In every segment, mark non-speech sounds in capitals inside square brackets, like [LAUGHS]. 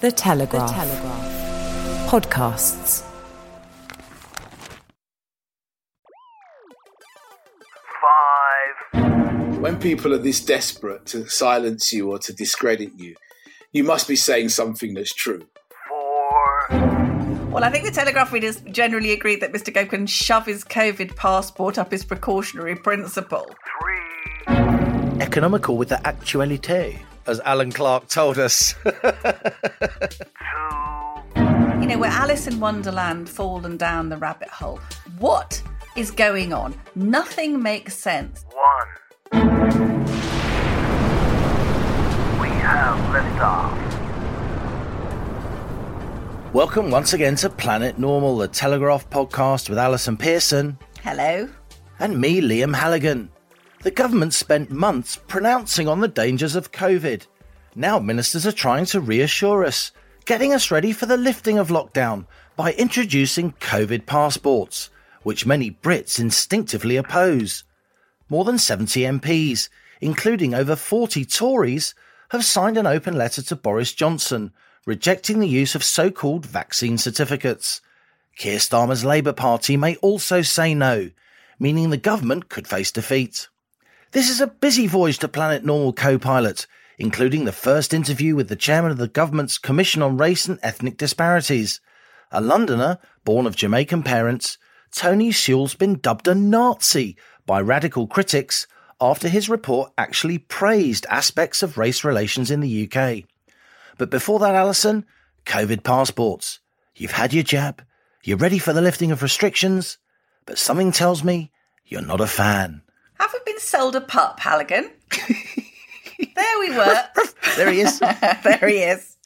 The Telegraph. The Telegraph. Podcasts. Five. When people are this desperate to silence you or to discredit you, you must be saying something that's true. Four. Well, I think the Telegraph readers generally agree that Mr. Gove can shove his COVID passport up his precautionary principle. Three. Economical with the actualité, as Alan Clark told us. [LAUGHS] You know, we're Alice in Wonderland fallen down the rabbit hole. What is going on? Nothing makes sense. One. We have liftoff. Welcome once again to Planet Normal, the Telegraph podcast with Allison Pearson Hello? and me, Liam Halligan. The government spent months pronouncing on the dangers of COVID. Now ministers are trying to reassure us, getting us ready for the lifting of lockdown by introducing COVID passports, which many Brits instinctively oppose. More than 70 MPs, including over 40 Tories, have signed an open letter to Boris Johnson, rejecting the use of so called vaccine certificates. Keir Starmer's Labour Party may also say no, meaning the government could face defeat. This is a busy voyage to Planet Normal co pilot, including the first interview with the chairman of the government's Commission on Race and Ethnic Disparities. A Londoner, born of Jamaican parents, Tony Sewell's been dubbed a Nazi by radical critics after his report actually praised aspects of race relations in the UK. But before that, Allison, COVID passports. You've had your jab, you're ready for the lifting of restrictions, but something tells me you're not a fan. Have we been sold a pup, Halligan? [LAUGHS] there we were. [LAUGHS] There he is. [LAUGHS] there he is.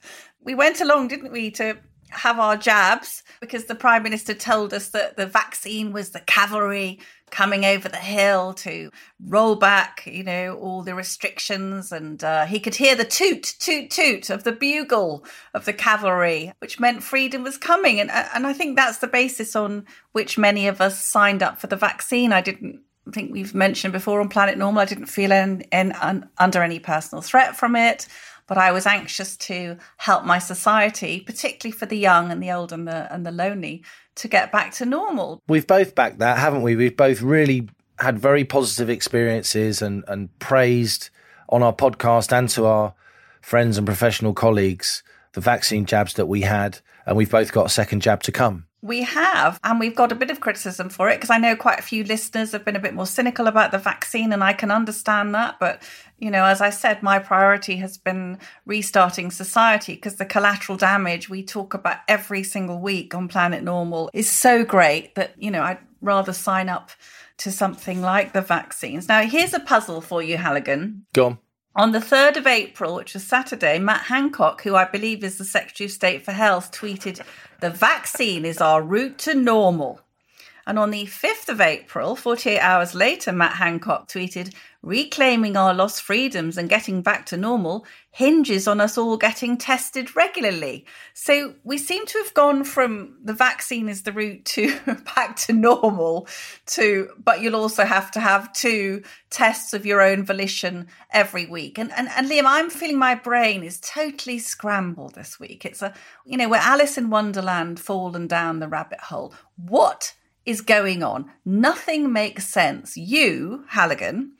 We went along, didn't we, to have our jabs because the Prime Minister told us that the vaccine was the cavalry coming over the hill to roll back, you know, all the restrictions. And uh, he could hear the toot, toot, toot of the bugle of the cavalry, which meant freedom was coming. And, uh, and I think that's the basis on which many of us signed up for the vaccine. I didn't I think we've mentioned before on Planet Normal, I didn't feel in, in, un, under any personal threat from it, but I was anxious to help my society, particularly for the young and the old and the and the lonely, to get back to normal. We've both backed that, haven't we? We've both really had very positive experiences and, and praised on our podcast and to our friends and professional colleagues the vaccine jabs that we had, and we've both got a second jab to come. We have, and we've got a bit of criticism for it because I know quite a few listeners have been a bit more cynical about the vaccine, and I can understand that. But, you know, as I said, my priority has been restarting society because the collateral damage we talk about every single week on Planet Normal is so great that, you know, I'd rather sign up to something like the vaccines. Now, here's a puzzle for you, Halligan. Go on. On the 3rd of April, which was Saturday, Matt Hancock, who I believe is the Secretary of State for Health, tweeted, The vaccine is our route to normal. And on the 5th of April, 48 hours later, Matt Hancock tweeted, Reclaiming our lost freedoms and getting back to normal hinges on us all getting tested regularly. So we seem to have gone from the vaccine is the route to [LAUGHS] back to normal to, but you'll also have to have two tests of your own volition every week. And, and, and Liam, I'm feeling my brain is totally scrambled this week. It's a, you know, we're Alice in Wonderland fallen down the rabbit hole. What is going on? Nothing makes sense. You, Halligan,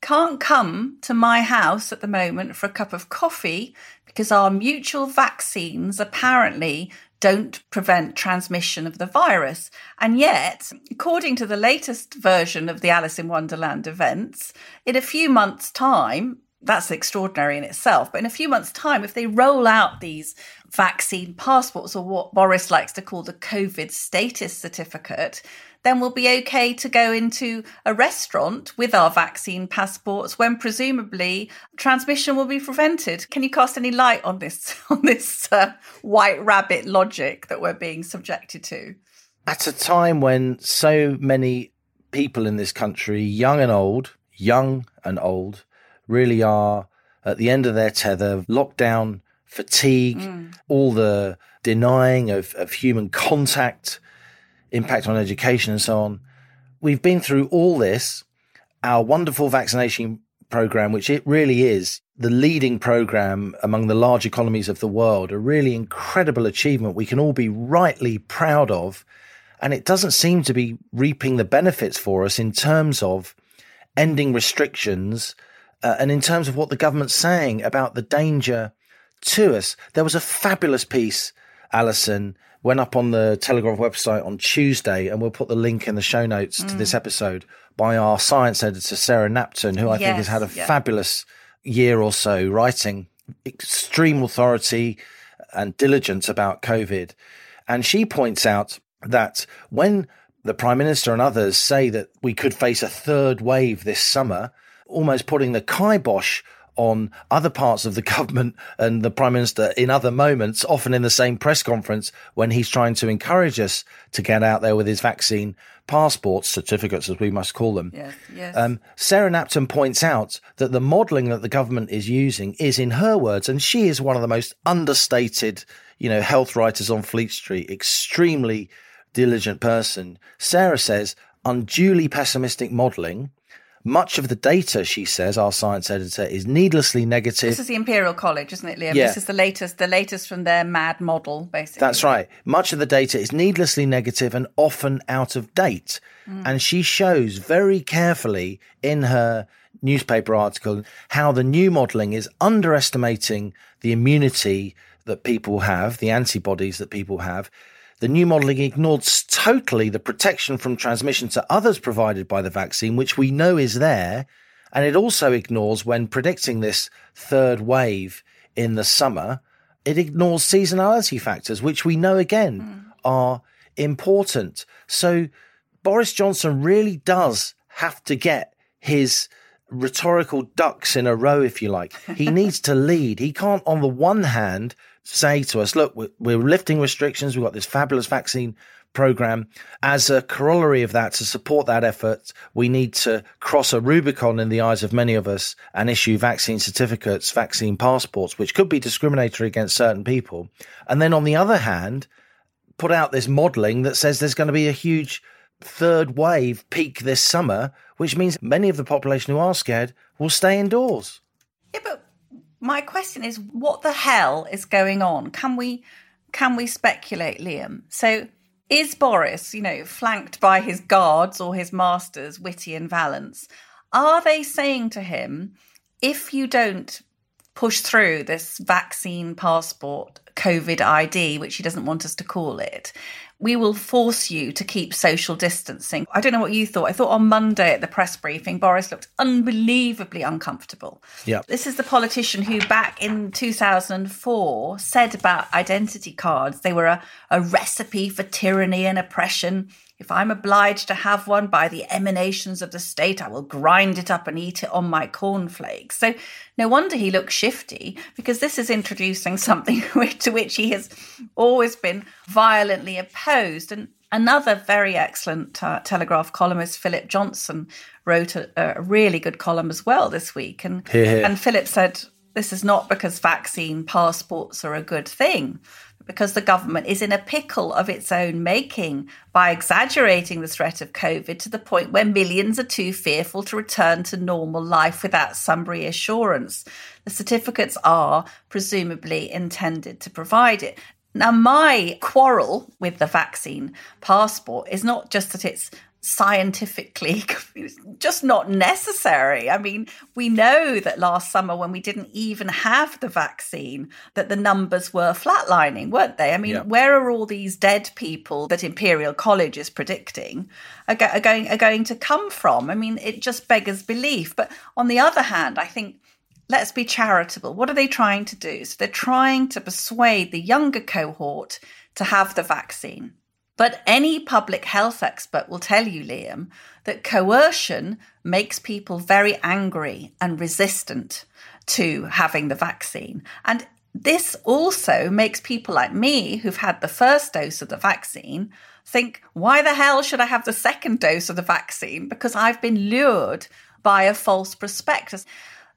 can't come to my house at the moment for a cup of coffee because our mutual vaccines apparently don't prevent transmission of the virus. And yet, according to the latest version of the Alice in Wonderland events, in a few months' time, that's extraordinary in itself. But in a few months' time, if they roll out these vaccine passports or what Boris likes to call the COVID status certificate, then we'll be okay to go into a restaurant with our vaccine passports when presumably transmission will be prevented. Can you cast any light on this [LAUGHS] on this uh, white rabbit logic that we're being subjected to? At a time when so many people in this country, young and old, young and old, really are at the end of their tether, lockdown fatigue, mm. all the denying of, of human contact, impact on education, and so on. We've been through all this. Our wonderful vaccination program, which it really is the leading program among the large economies of the world, a really incredible achievement we can all be rightly proud of. And it doesn't seem to be reaping the benefits for us in terms of ending restrictions uh, and in terms of what the government's saying about the danger to us. There was a fabulous piece, Allison, went up on the Telegraph website on Tuesday, and we'll put the link in the show notes mm. to this mm. episode by our science editor, Sarah Knapton, who I yes, think has had a yeah. fabulous year or so writing extreme authority and diligence about COVID. And she points out that when the Prime Minister and others say that we could face a third wave this summer, almost putting the kibosh on other parts of the [LAUGHS] government and the prime minister in other moments, often in the same press conference when he's trying to encourage us to get out there with his vaccine passports, certificates as we must call them. Yes, yes. Um, Sarah Knapton points out that the modelling that the government is using is, in her words, and she is one of the most understated, you know, health writers on Fleet Street, extremely diligent person. Sarah says unduly pessimistic modelling much of the data, she says, our science editor, is needlessly negative. This is the Imperial College, isn't it, Liam? Yeah. This is the latest, the latest from their mad model, basically. That's right. Much of the data is needlessly negative and often out of date. Mm. And she shows very carefully in her newspaper article how the new modelling is underestimating the immunity that people have, the antibodies that people have, the new modelling ignores totally the protection from transmission to others provided by the vaccine, which we know is there. And it also ignores, when predicting this third wave in the summer, it ignores seasonality factors, which we know again mm. are important. So Boris Johnson really does have to get his rhetorical ducks in a row, if you like. He [LAUGHS] needs to lead. He can't, on the one hand, say to us, look, we're, lifting restrictions. We've got this fabulous vaccine program. As a corollary of that, to support that effort, we need to cross a Rubicon in the eyes of many of us and issue vaccine certificates, vaccine passports, which could be discriminatory against certain people. And then on the other hand, put out this modeling that says there's going to be a huge third wave peak this summer, which means many of the population who are scared will stay indoors. Yeah, but my question is what the hell is going on? Can we can we speculate, Liam? So is Boris, you know, flanked by his guards or his masters, Whitty and Vallance, are they saying to him, if you don't push through this vaccine passport, COVID ID, which he doesn't want us to call it, we will force you to keep social distancing. I don't know what you thought. I thought on Monday at the press briefing, Boris looked unbelievably uncomfortable. Yeah. This is the politician who, back in 2004, said about identity cards they were a, a recipe for tyranny and oppression. If I'm obliged to have one by the emanations of the state, I will grind it up and eat it on my cornflakes. So no wonder he looks shifty, because this is introducing [LAUGHS] something to which he has always been violently opposed. And another very excellent uh, Telegraph columnist, Philip Johnston, wrote a, a, really good column as well this week. And, and Philip said, this is not because vaccine passports are a good thing because the government is in a pickle of its own making by exaggerating the threat of COVID to the point where millions are too fearful to return to normal life without some reassurance. The certificates are presumably intended to provide it. Now, my quarrel with the vaccine passport is not just that it's scientifically [LAUGHS] just not necessary. I mean, we know that last summer when we didn't even have the vaccine that the numbers were flatlining, weren't they? I mean, yeah. where are all these dead people that Imperial College is predicting are, go- are going are going to come from? I mean, it just beggars belief. But on the other hand, I think let's be charitable. What are they trying to do? So they're trying to persuade the younger cohort to have the vaccine But any public health expert will tell you, Liam, that coercion makes people very angry and resistant to having the vaccine. And this also makes people like me who've had the first dose of the vaccine think, why the hell should I have the second dose of the vaccine? Because I've been lured by a false prospectus.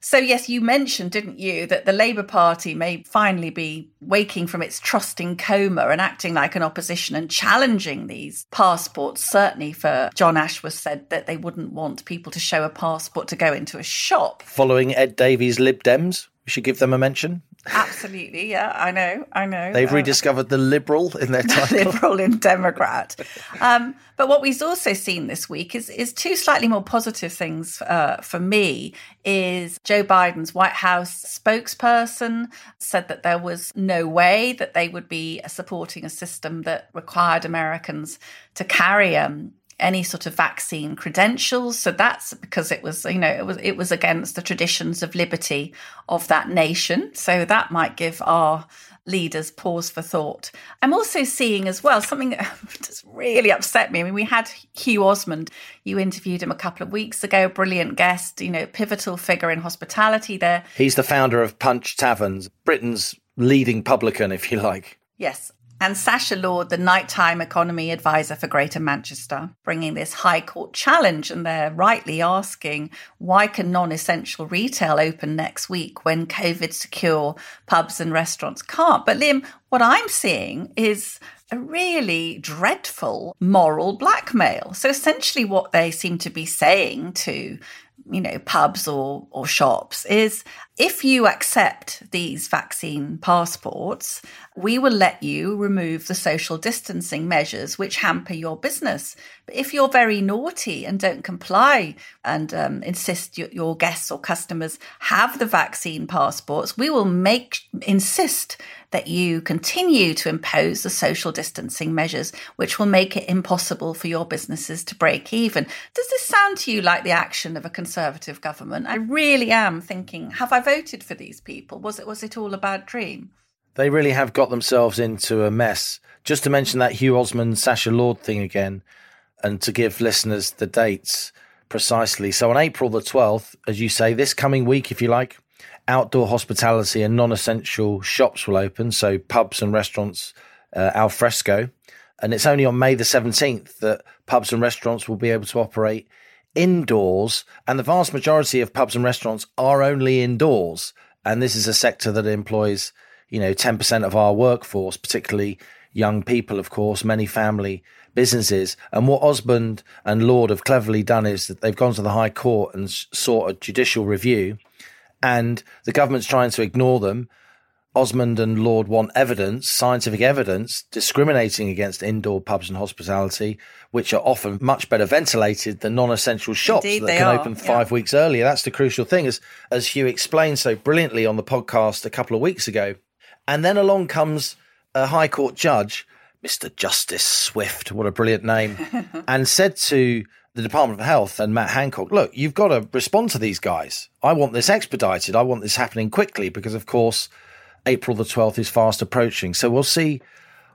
So, yes, you mentioned, didn't you, that the Labour Party may finally be waking from its trusting coma and acting like an opposition and challenging these passports. Certainly, for Jon Ashworth said that they wouldn't want people to show a passport to go into a shop. Following Ed Davey's Lib Dems, we should give them a mention. Absolutely, yeah, I know, I know. They've Uh, rediscovered the Liberal in their [LAUGHS] title. Liberal and Democrat. Um, but what we've also seen this week is is two slightly more positive things uh, for me. Is Joe Biden's White House spokesperson said that there was no way that they would be supporting a system that required Americans to carry um, any sort of vaccine credentials. So that's because it was, you know, it was it was against the traditions of liberty of that nation. So that might give our leaders pause for thought. I'm also seeing as well something [LAUGHS] that just really upset me. I mean, we had Hugh Osmond. You interviewed him a couple of weeks ago. Brilliant guest, you know, pivotal figure in hospitality there. He's the founder of Punch Taverns, Britain's leading publican, if you like. Yes. And Sasha Lord, the nighttime economy advisor for Greater Manchester, bringing this High Court challenge. And they're rightly asking why can non essential retail open next week when COVID secure pubs and restaurants can't? But Liam, what I'm seeing is a really dreadful moral blackmail. So essentially, what they seem to be saying to you know pubs or or shops is if you accept these vaccine passports we will let you remove the social distancing measures which hamper your business. But if you're very naughty and don't comply and um, insist your, your guests or customers have the vaccine passports we will make insist that you continue to impose the social distancing measures which will make it impossible for your businesses to break even. Does this sound to you like the action of a conservative government? I really am thinking have i voted for these people was it was it all a bad dream They really have got themselves into a mess. Just to mention that Hugh Osmond, Sasha Lord thing again, and to give listeners the dates precisely. So on April the 12th, as you say, this coming week, if you like, outdoor hospitality and non essential shops will open. So pubs and restaurants uh, al fresco. And it's only on May the 17th that pubs and restaurants will be able to operate indoors. And the vast majority of pubs and restaurants are only indoors. And this is a sector that employs, you know, 10% of our workforce, particularly young people, of course, many family businesses. And what Osmond and Lord have cleverly done is that they've gone to the High Court and sought a judicial review. And the government's trying to ignore them. Osmond and Lord want evidence, scientific evidence, discriminating against indoor pubs and hospitality, which are often much better ventilated than non-essential shops Indeed that can are, open yeah. five weeks earlier. That's the crucial thing, as as Hugh explained so brilliantly on the podcast a couple of weeks ago. And then along comes a High Court judge, Mr. Justice Swift, what a brilliant name, [LAUGHS] and said to the Department of Health and Matt Hancock, look, you've got to respond to these guys. I want this expedited. I want this happening quickly because, of course, April the 12th is fast approaching. So we'll see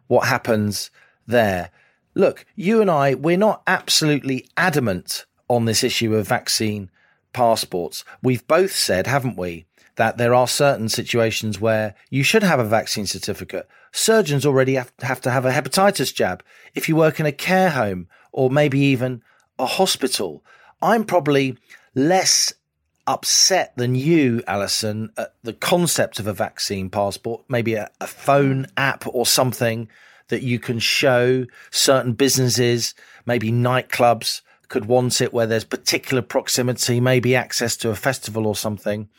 what happens there. Look, you and I, we're not absolutely adamant on this issue of vaccine passports. We've both said, haven't we, that there are certain situations where you should have a vaccine certificate. Surgeons already have, to have a hepatitis jab. If you work in a care home or maybe even a hospital, I'm probably less upset than you, Allison, at the concept of a vaccine passport, maybe a, a phone app or something that you can show certain businesses, maybe nightclubs could want it where there's particular proximity, maybe access to a festival or something.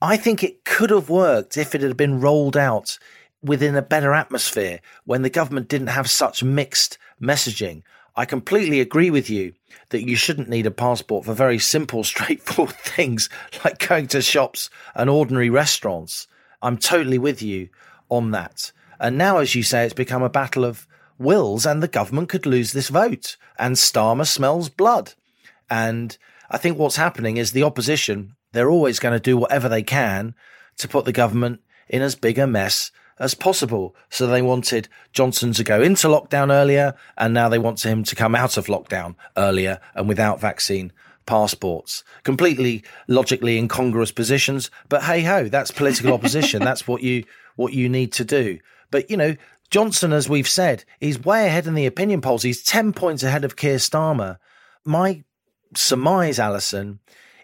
I think it could have worked if it had been rolled out within a better atmosphere when the government didn't have such mixed messaging. I completely agree with you that you shouldn't need a passport for very simple, [LAUGHS] straightforward things like going to shops and ordinary restaurants. I'm totally with you on that. And now, as you say, it's become a battle of wills, and the government could lose this vote. And Starmer smells blood. And I think what's happening is the opposition, they're always going to do whatever they can to put the government in as big a mess as possible. So they wanted Johnson to go into lockdown earlier, and now they want him to come out of lockdown earlier and without vaccine passports. Completely logically incongruous positions, but hey ho, that's political opposition. [LAUGHS] that's what you what you need to do. But you know, Johnson, as we've said, is way ahead in the opinion polls. He's ten points ahead of Keir Starmer. My surmise, Allison,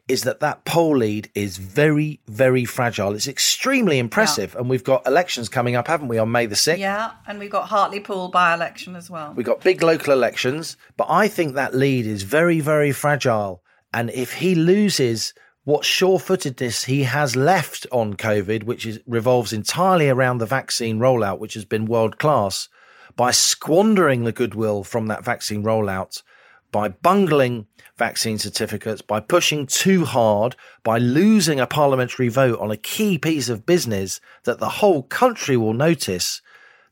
is that that poll lead is very, very fragile. It's extremely impressive. And we've got elections coming up, haven't we, on May the 6th? Yeah, and we've got Hartlepool by election as well. We've got big local elections, but I think that lead is very, very fragile. And if he loses what sure footedness he has left on COVID, which is, revolves entirely around the vaccine rollout, which has been world class, by squandering the goodwill from that vaccine rollout, by bungling vaccine certificates, by pushing too hard, by losing a parliamentary vote on a key piece of business that the whole country will notice,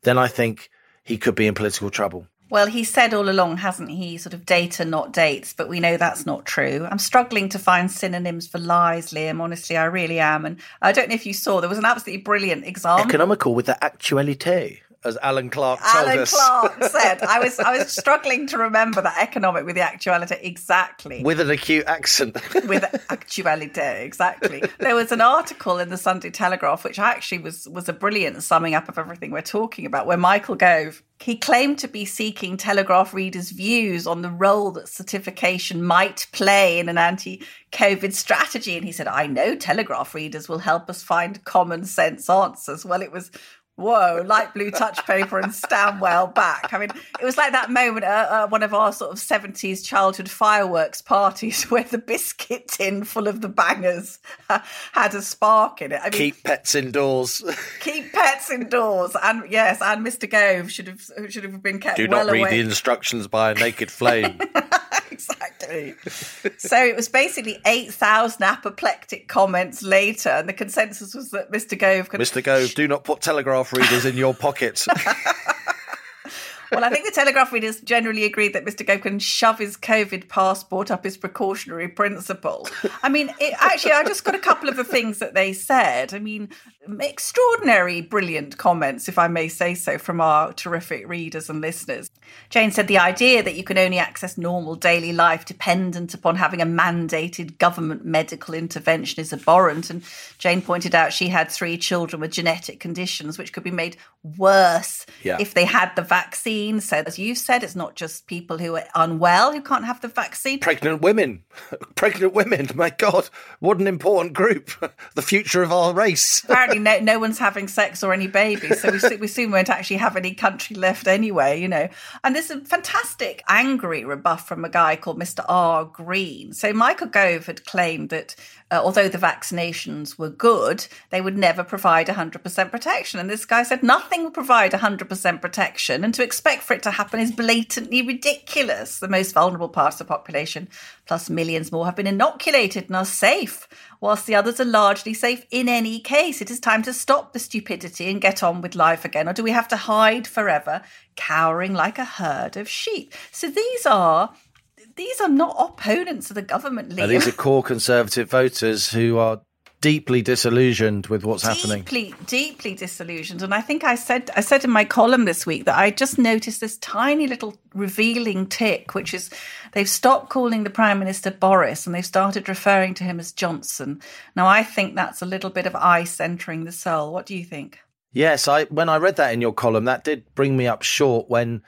then I think he could be in political trouble. Well, he said all along, hasn't he, sort of data, not dates, but we know that's not true. I'm struggling to find synonyms for lies, Liam. Honestly, I really am. And I don't know if you saw, there was an absolutely brilliant example. Economical with the actualité as Alan Clark told Alan us. Clark [LAUGHS] said, I was I was struggling to remember that economic with the actuality exactly. with an acute accent. [LAUGHS] with actuality exactly there was an article in the sunday telegraph which actually was was a brilliant summing up of everything we're talking about where michael gove he claimed to be seeking telegraph readers views on the role that certification might play in an anti-covid strategy and he said i know telegraph readers will help us find common sense answers well it was Whoa, light blue touch paper and Stanwell back. I mean, it was like that moment at uh, one of our sort of 70s childhood fireworks parties [LAUGHS] where the biscuit tin full of the bangers [LAUGHS] had a spark in it. I mean, Keep pets indoors. keep pets indoors. And yes, and Mr. Gove should have should have been kept Do well not read away. the instructions by a naked flame. [LAUGHS] exactly. [LAUGHS] so it was basically 8,000 apoplectic comments later, and the consensus was that Mr. Gove could Mr. Gove, do not put telegraph readers in your pockets. [LAUGHS] Well, I think the Telegraph readers generally agreed that Mr. Gove can shove his COVID passport up his precautionary principle. I mean, it, actually, I just got a couple of the things that they said. I mean, extraordinary, brilliant comments, if I may say so, from our terrific readers and listeners. Jane said the idea that you can only access normal daily life dependent upon having a mandated government medical intervention is abhorrent. And Jane pointed out she had three children with genetic conditions, which could be made worse Yeah. if they had the vaccine. So, as you said, it's not just people who are unwell who can't have the vaccine. Pregnant women. [LAUGHS] Pregnant women. My God, what an important group. [LAUGHS] The future of our race. [LAUGHS] Apparently, no, no one's having sex or any babies, so we, so- we soon won't actually have any country left anyway, you know. And there's a fantastic angry rebuff from a guy called Mr. R. Green. So Michael Gove had claimed that uh, although the vaccinations were good, they would never provide 100% protection. And this guy said nothing will provide 100% protection, and to expect for it to happen is blatantly ridiculous. The most vulnerable parts of the population, plus millions more, have been inoculated and are safe, whilst the others are largely safe in any case. It is time to stop the stupidity and get on with life again. Or do we have to hide forever, cowering like a herd of sheep? So these are. These are not opponents of the government, Liam. These are core conservative voters who are deeply disillusioned with what's happening. deeply, deeply disillusioned. And I think I said I said in my column this week that I just noticed this tiny little revealing tic, which is they've stopped calling the Prime Minister Boris and they've started referring to him as Johnson. Now I think that's a little bit of ice entering the soul. What do you think? Yes, I when I read that in your column, that did bring me up short when,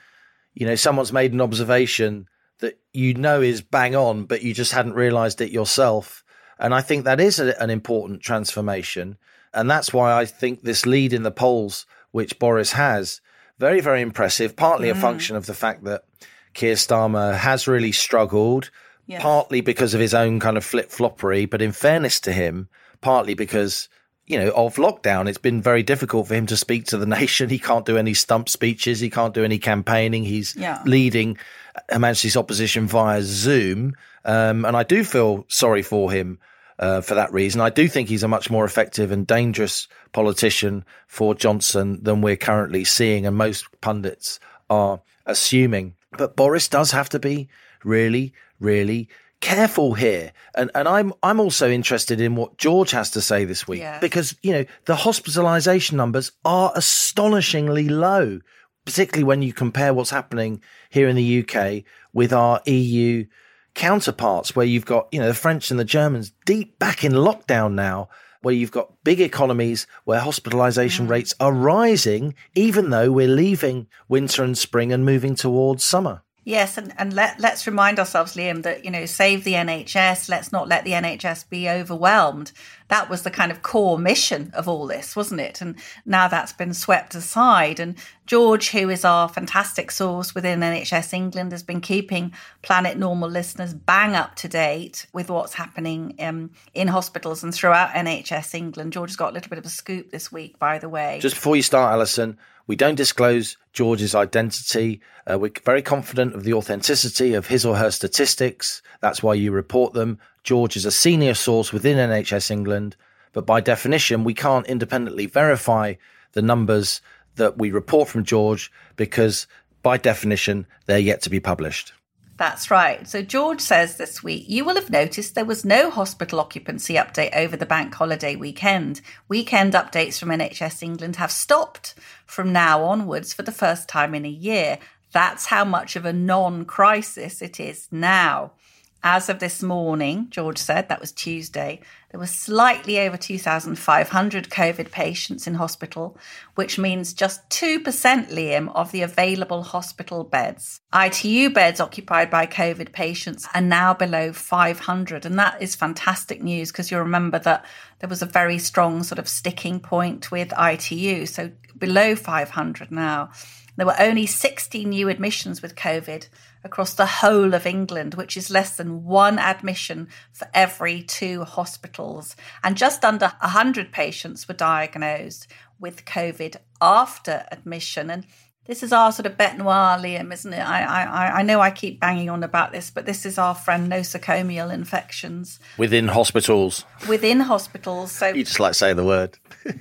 you know, someone's made an observation that you know is bang on, but you just hadn't realised it yourself. And I think that is a, an important transformation. And that's why I think this lead in the polls, which Boris has, very, very impressive, partly a mm. function of the fact that Keir Starmer has really struggled, Yes. partly because of his own kind of flip floppery, but in fairness to him, partly because you know, of lockdown. It's been very difficult for him to speak to the [LAUGHS] nation. He can't do any stump speeches. He can't do any campaigning. He's Yeah. leading Her Majesty's opposition via Zoom. Um, and I do feel sorry for him uh, for that reason. I do think he's a much more effective and dangerous politician for Johnson than we're currently seeing, and most pundits are assuming. But Boris does have to be really, really careful here. And and I'm I'm also interested in what George has to say this week because you know the hospitalization numbers are astonishingly low, particularly when you compare what's happening here in the UK with our EU counterparts where you've got, you know, the French and the Germans deep back in lockdown now, where you've got big economies where hospitalization mm. rates are rising, even though we're leaving winter and spring and moving towards summer. Yes, and, and let, let's remind ourselves, Liam, that, you know, save the NHS, let's not let the NHS be overwhelmed. That was the kind of core mission of all this, wasn't it? And now that's been swept aside. And George, who is our fantastic source within NHS England, has been keeping Planet Normal listeners bang up to date with what's happening um, in hospitals and throughout NHS England. George has got a little bit of a scoop this week, by the way. Just before you start, Allison, we don't disclose George's identity. Uh, we're very confident of the authenticity of his or her statistics. That's why you report them. George is a senior source within NHS England, but by definition, we can't independently verify the numbers that we report from George because, by definition, they're yet to be published. That's right. So George says this week, you will have noticed there was no hospital occupancy update over the bank holiday weekend. Weekend updates from NHS England have stopped from now onwards for the first time in a year. That's how much of a non crisis it is now. As of this morning, George said, that was Tuesday, there were slightly over 2,500 COVID patients in hospital, which means just 2%, Liam, of the available hospital beds. ITU beds occupied by COVID patients are now below 500. And that is fantastic news because you remember that there was a very strong sort of sticking point with ITU. So below 500 now. There were only 60 new admissions with COVID across the whole of England, which is less than one admission for every two hospitals. And just under 100 patients were diagnosed with COVID after admission. And this is our sort of bete noire, Liam, isn't it? I, I, I know I keep banging on about this, but this is our friend nosocomial infections Within hospitals. within hospitals. So You just like say the word. [LAUGHS]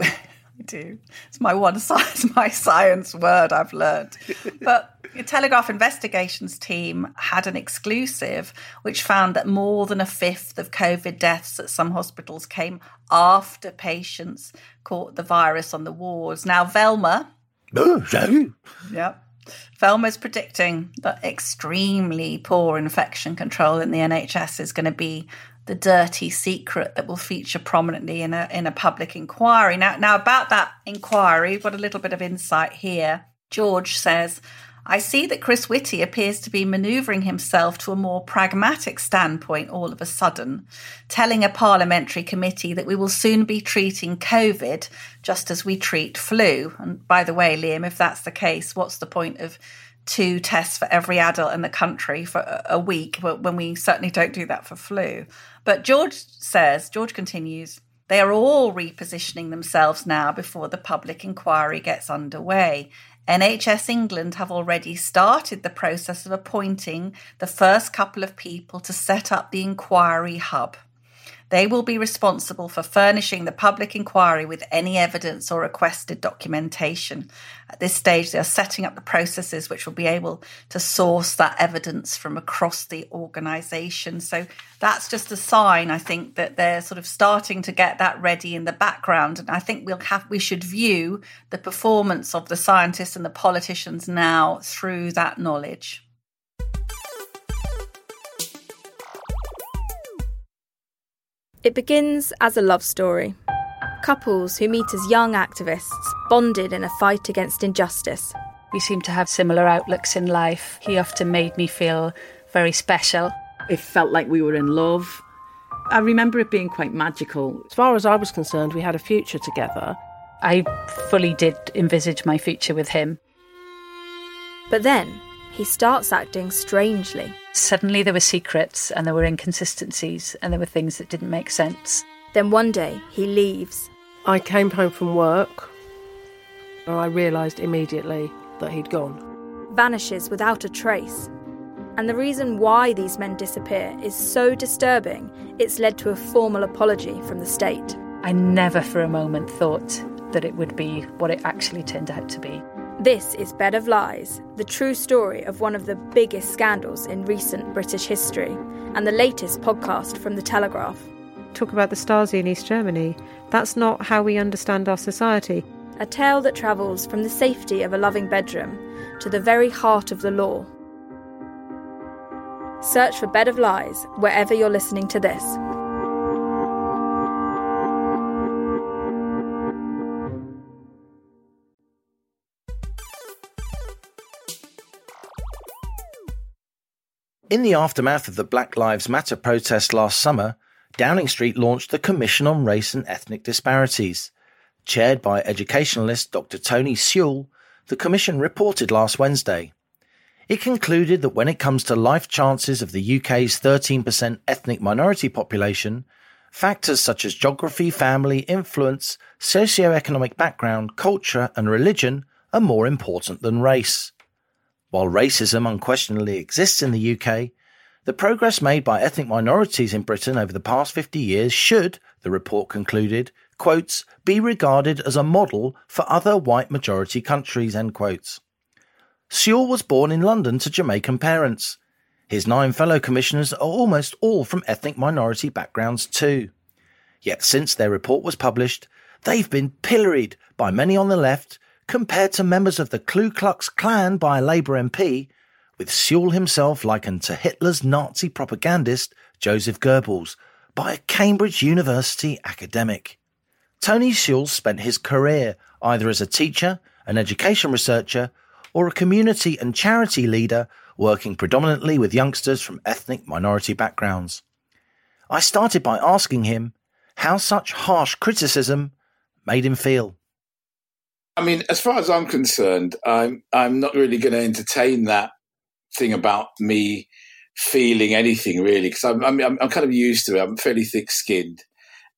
I do. It's my one science, [LAUGHS] my science word I've learned. But the Telegraph investigations team had an exclusive which found that more than a fifth of COVID deaths at some hospitals came after patients caught the virus on the wards. Now, Velma, Yep. Velma's predicting that extremely poor infection control in the NHS is going to be the dirty secret that will feature prominently in a in a public inquiry. Now, now about that inquiry, got a little bit of insight here. George says, I see that Chris Whitty appears to be manoeuvring himself to a more pragmatic standpoint all of a sudden, telling a parliamentary committee that we will soon be treating COVID just as we treat flu. And by the way, Liam, if that's the case, what's the point of two tests for every adult in the country for a week when we certainly don't do that for flu? But George says, George continues, they are all repositioning themselves now before the public inquiry gets underway. NHS England have already started the process of appointing the first couple of people to set up the inquiry hub. They will be responsible for furnishing the public inquiry with any evidence or requested documentation. At this stage, they are setting up the processes which will be able to source that evidence from across the organisation. So that's just a sign, I think, that they're sort of starting to get that ready in the background. And I think we'll have we should view the performance of the scientists and the politicians now through that knowledge. It begins as a love story. Couples who meet as young activists, bonded in a fight against injustice. We seem to have similar outlooks in life. He often made me feel very special. It felt like we were in love. I remember it being quite magical. As far as I was concerned, we had a future together. I fully did envisage my future with him. But then he starts acting strangely. Suddenly there were secrets and there were inconsistencies and there were things that didn't make sense. Then one day he leaves. I came home from work and I realised immediately that he'd gone. vanishes without a trace. And the reason why these men disappear is so disturbing, it's led to a formal apology from the state. I never for a moment thought that it would be what it actually turned out to be. This is Bed of Lies, the true story of one of the biggest scandals in recent British history, and the latest podcast from The Telegraph. Talk about the Stasi in East Germany. That's not how we understand our society. A tale that travels from the safety of a loving bedroom to the very heart of the law. Search for Bed of Lies wherever you're listening to this. In the aftermath of the Black Lives Matter protest last summer, Downing Street launched the Commission on Race and Ethnic Disparities. Chaired by educationalist Dr. Tony Sewell, the Commission reported last Wednesday. It concluded that when it comes to life chances of the UK's 13% ethnic minority population, factors such as geography, family, influence, socio-economic background, culture, and religion are more important than race. While racism unquestionably exists in the UK, the progress made by ethnic minorities in Britain over the past 50 years should, the report concluded, quotes, be regarded as a model for other white majority countries, end quotes. Sewell was born in London to Jamaican parents. His nine fellow commissioners are almost all from ethnic minority backgrounds too. Yet since their report was published, they've been pilloried by many on the left compared to members of the Ku Klux Klan by a Labour MP, with Sewell himself likened to Hitler's Nazi propagandist Joseph Goebbels by a Cambridge University academic. Tony Sewell spent his career either as a teacher, an education researcher, or a community and charity leader working predominantly with youngsters from ethnic minority backgrounds. I started by asking him how such harsh criticism made him feel. I mean, as far as I'm concerned, I'm I'm not really going to entertain that thing about me feeling anything really because I'm, I'm I'm kind of used to it. I'm fairly thick-skinned,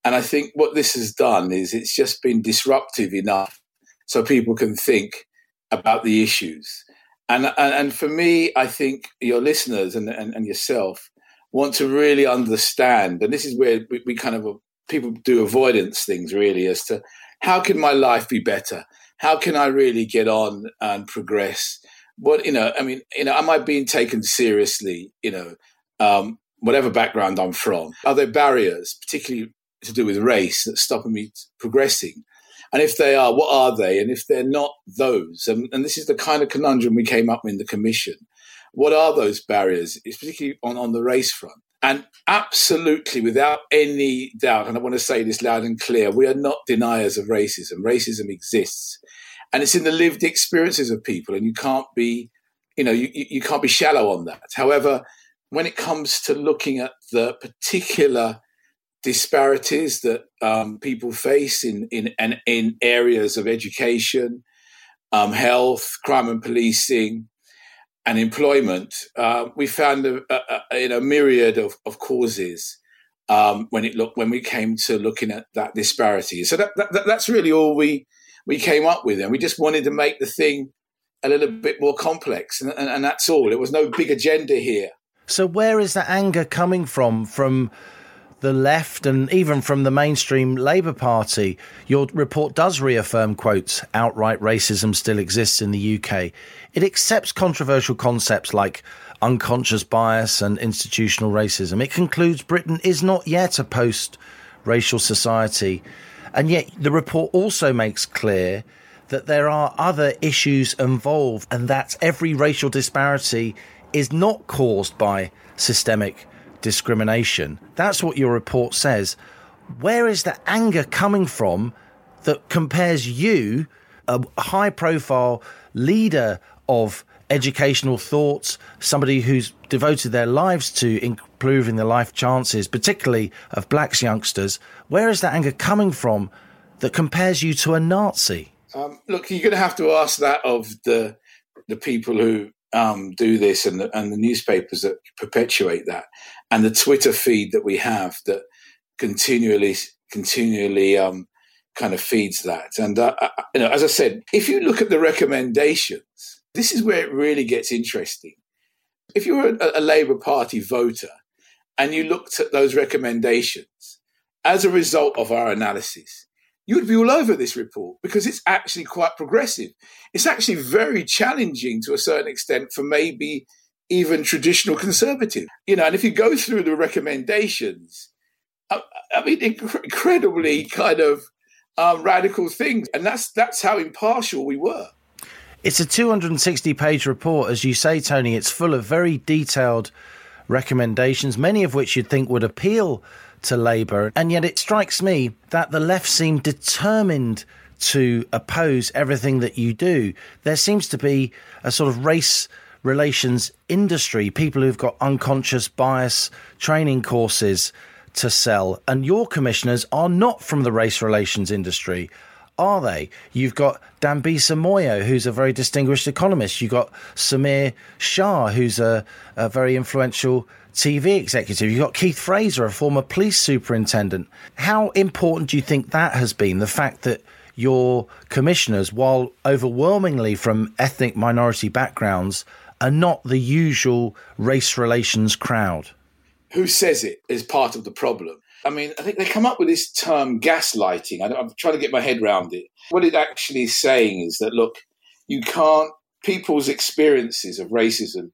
and I think what this has done is it's just been disruptive enough so people can think about the issues. And and, and for me, I think your listeners and, and, and yourself want to really understand, and this is where we, we kind of people do avoidance things really as to how can my life be better how can I really get on and progress? What you know, I mean, you know, am I being taken seriously? You know, um, whatever background I'm from, are there barriers, particularly to do with race, that's stopping me progressing? And if they are, what are they? And if they're not those, and, and this is the kind of conundrum we came up with in the commission, what are those barriers, it's particularly on, on the race front? And absolutely, without any doubt, and I want to say this loud and clear, we are not deniers of racism. Racism exists and it's in the lived experiences of people and you can't be you know you, you can't be shallow on that however when it comes to looking at the particular disparities that um, people face in, in, in, in areas of education, um, health, crime and policing, and employment, uh, we found a, a, a, a myriad of, of causes um, when it look when we came to looking at that disparity. So that, that, that's really all we we came up with, and we just wanted to make the thing a little bit more complex, and, and, and that's all. It was no big agenda here. So where is that anger coming from? From the left and even from the mainstream Labour Party. Your report does reaffirm, quotes, outright racism still exists in the UK. It accepts controversial concepts like unconscious bias and institutional racism. It concludes Britain is not yet a post racial society. And yet, the report also makes clear that there are other issues involved, and that every racial disparity is not caused by systemic discrimination. That's what your report says. Where is the anger coming from that compares you, a high profile leader of educational thoughts, somebody who's devoted their lives to improving the life chances, particularly of blacks youngsters, where is that anger coming from that compares you to a Nazi? Um, look, you're going to have to ask that of the the people who um, do this and the, and the newspapers that perpetuate that, and the Twitter feed that we have that continually continually um, kind of feeds that. And uh, uh you know, as I said, if you look at the recommendations this is where it really gets interesting. If you're a, a Labour Party voter and you looked at those recommendations as a result of our analysis, you would be all over this report because it's actually quite progressive. It's actually very challenging to a certain extent for maybe even traditional conservative. You know, and if you go through the recommendations, I, I mean, inc- incredibly kind of um, radical things, and that's that's how impartial we were. It's a 260 page report, as you say, Tony. It's full of very detailed recommendations, many of which you'd think would appeal to Labour. And yet it strikes me that the left seem determined to oppose everything that you do. There seems to be a sort of race relations industry, people who've got unconscious bias training courses to sell. And your commissioners are not from the race relations industry, are they? You've got Dambisa Moyo, who's a very distinguished economist. You've got Samir Shah, who's a, a very influential TV executive. You've got Keith Fraser, a former police superintendent. How important do you think that has been? The fact that your commissioners, while overwhelmingly from ethnic minority backgrounds, are not the usual race relations crowd. Who says it is part of the problem? I mean, I think they come up with this term gaslighting. I, am trying to get my head around it. What it actually is saying is that, look, you can't, people's experiences of racism,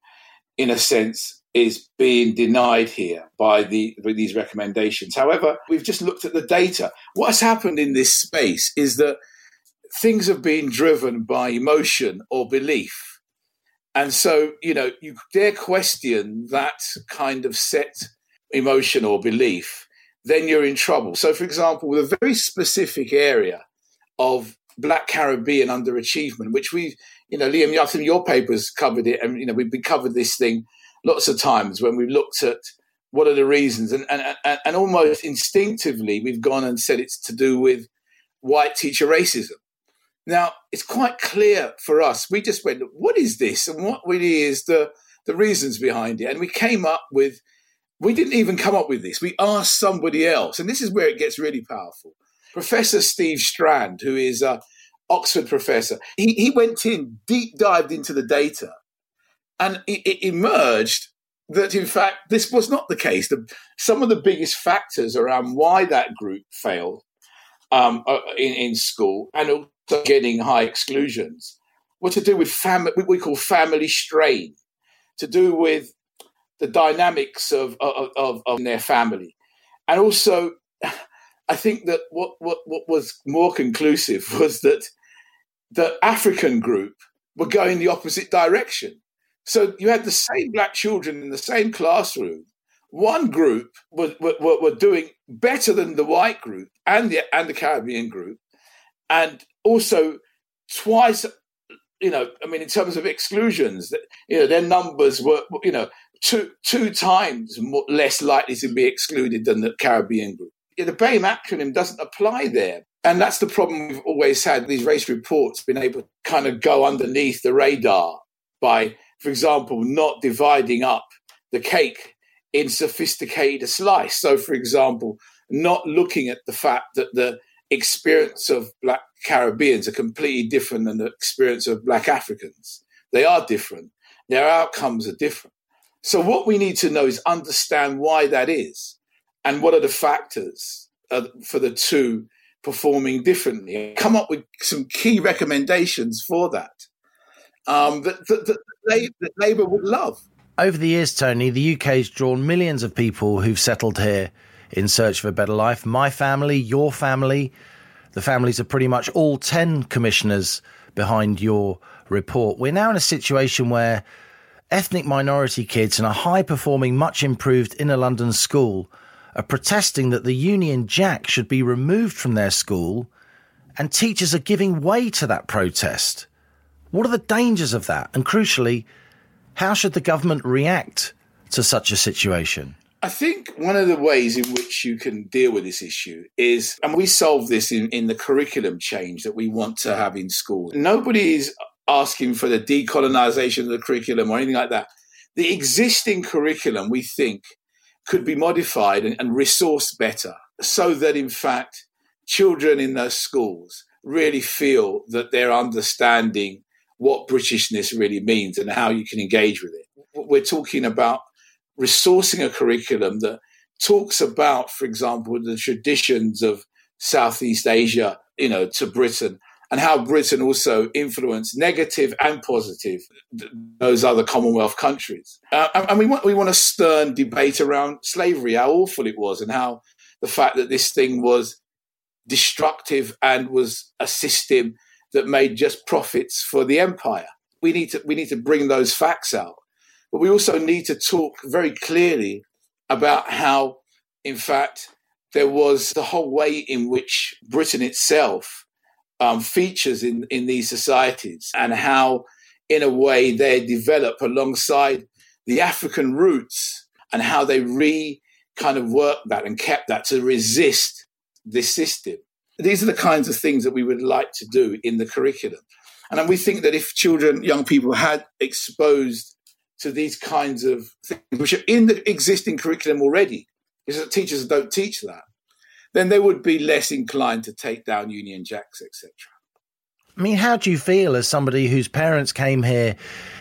in a sense, is being denied here by the by these recommendations. However, we've just looked at the data. What's happened in this space is that things have been driven by emotion or belief. And so, you know, you dare question that kind of set emotion or belief, then you're in trouble. So, for example, with a very specific area of Black Caribbean underachievement, which we, you know, Liam, I think your papers covered it, and you know, we've covered this thing lots of times when we've looked at what are the reasons, and, and, and, and almost instinctively we've gone and said it's to do with white teacher racism. Now, it's quite clear for us. We just went, what is this? And what really is the, the reasons behind it? And we came up with, we didn't even come up with this. We asked somebody else. And this is where it gets really powerful. Professor Steve Strand, who is a Oxford professor, he, he went in, deep dived into the data and it, it emerged that, in fact, this was not the case. The, some of the biggest factors around why that group failed um, uh, in, in school and also getting high exclusions were to do with family, what we call family strain, to do with the dynamics of, of, of, of their family. And also, I think that what, what, what was more conclusive [LAUGHS] was that the African group were going the opposite direction. So you had the same black children in the same classroom. One group were, were, were doing better than the white group and the, and the Caribbean group. And also twice, you know, I mean, in terms of exclusions, that you know, their numbers were, you know, two, two times more, less likely to be excluded than the Caribbean group. Yeah, the BAME acronym doesn't apply there. And that's the problem we've always had. These race reports been able to kind of go underneath the radar by for example, not dividing up the cake in sophisticated slice. So, for example, not looking at the fact that the experience of black Caribbeans are completely different than the experience of black Africans. They are different. Their outcomes are different. So, what we need to know is understand why that is and what are the factors uh, for the two performing differently. Come up with some key recommendations for that um, that, that, that, that Labour would love. Over the years, Tony, the UK has drawn millions of people who've settled here in search of a better life. My family, your family, the families of pretty much all 10 commissioners behind your report. We're now in a situation where ethnic minority kids in a high performing, much improved inner London school are protesting that the Union Jack should be removed from their school, and teachers are giving way to that protest. What are the dangers of that? And crucially, how should the government react to such a situation? I think one of the ways in which you can deal with this issue is, and we solve this in, in the curriculum change that we want to have in schools. Nobody is asking for the decolonization of the curriculum or anything like that. The existing curriculum, we think, could be modified and, and resourced better so that, in fact, children in those schools really feel that they're understanding what Britishness really means and how you can engage with it. We're talking about resourcing a curriculum that talks about, for example, the traditions of Southeast Asia you know, to Britain and how Britain also influenced negative and positive those other Commonwealth countries. Uh, and- we want we want a stern debate around slavery, how awful it was, and how the fact that this thing was destructive and was a system that made just profits for the empire. We need to we need to bring those facts out, but we also need to talk very clearly about how, in fact, there was the whole way in which Britain itself um, features in, in these societies and how, in a way, they develop alongside the African roots and how they re kind of worked that and kept that to resist this system. These are the kinds of things that we would like to do in the curriculum. And we think that if children, young people had exposed to these kinds of things, which are in the existing curriculum already, is that teachers don't teach that, then they would be less inclined to take down Union Jacks, etc. I mean, how do you feel as somebody whose parents came here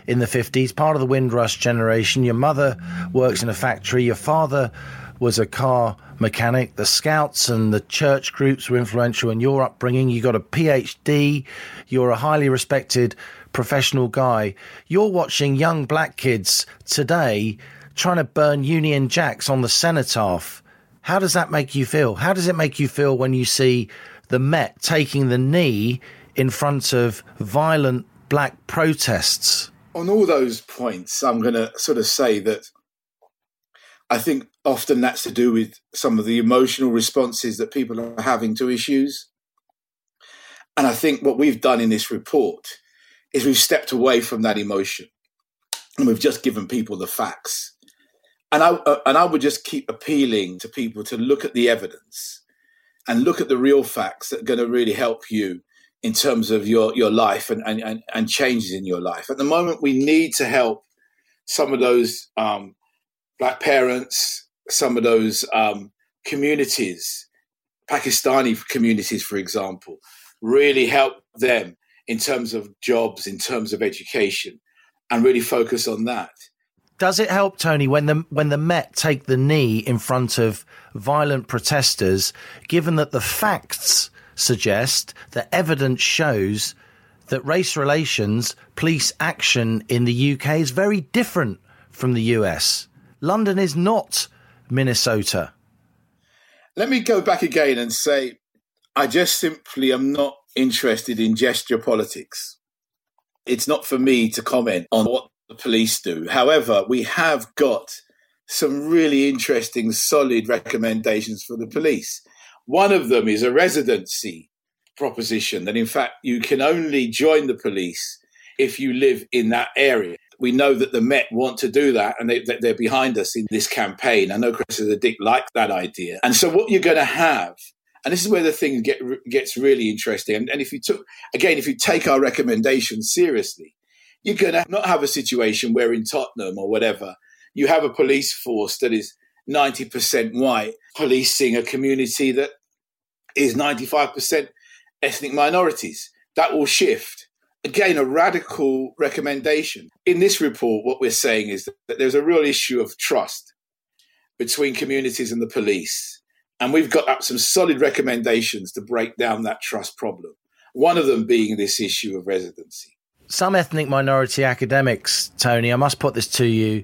in the 50s, part of the Windrush generation? Your mother works in a factory, your father was a car mechanic. The scouts and the church groups were influential in your upbringing. You got a PhD, you're a highly respected professional guy. You're watching young black kids today trying to burn Union Jacks on the cenotaph. How does that make you feel? How does it make you feel when you see the Met taking the knee in front of violent black protests? On all those points, I'm going to sort of say that I think often that's to do with some of the emotional responses that people are having to issues. And I think what we've done in this report is we've stepped away from that emotion and we've just given people the facts. And I, uh, and I would just keep appealing to people to look at the evidence and look at the real facts that are going to really help you in terms of your, your life and, and, and, and changes in your life. At the moment, we need to help some of those um, black parents, some of those um, communities, Pakistani communities, for example, really help them in terms of jobs, in terms of education, and really focus on that. Does it help, Tony, when the when the Met take the knee in front of violent protesters, given that the facts suggest that evidence shows that race relations, police action in the UK is very different from the US? London is not Minnesota. Let me go back again and say I just simply am not interested in gesture politics. It's not for me to comment on what the police do. However, we have got some really interesting, solid recommendations for the police. One of them is a residency proposition that, in fact, you can only join the police if you live in that area. We know that the Met want to do that and they, they're behind us in this campaign. I know Cressida Dick liked that idea. And so, what you're going to have and this is where the thing get, gets really interesting. And, and if you took, again, if you take our recommendations seriously, you're going to not have a situation where in Tottenham or whatever, you have a police force that is 90% white policing a community that is 95% ethnic minorities. That will shift. Again, a radical recommendation. In this report, what we're saying is that there's a real issue of trust between communities and the police and we've got up some solid recommendations to break down that trust problem. One of them being this issue of residency. Some ethnic minority academics, Tony, I must put this to you,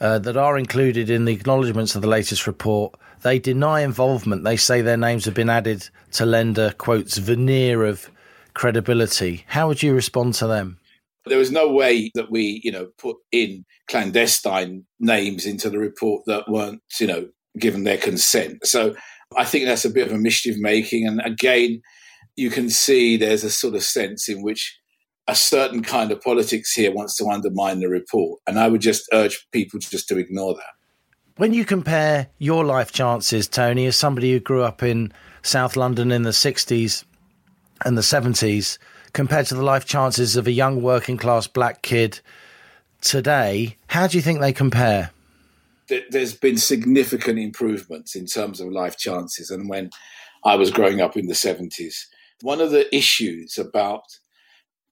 uh, that are included in the acknowledgements of the latest report, they deny involvement. They say their names have been added to lend a, quotes, veneer of credibility. How would you respond to them? There was no way that we, you know, put in clandestine names into the report that weren't, you know, given their consent. So I think that's a bit of a mischief making. And again, you can see there's a sort of sense in which a certain kind of politics here wants to undermine the report. And I would just urge people just to ignore that. When you compare your life chances, Tony, as somebody who grew up in South London in the 60s and the 70s, compared to the life chances of a young working class black kid today, how do you think they compare? there's been significant improvements in terms of life chances. And when I was growing up in the 70s, one of the issues about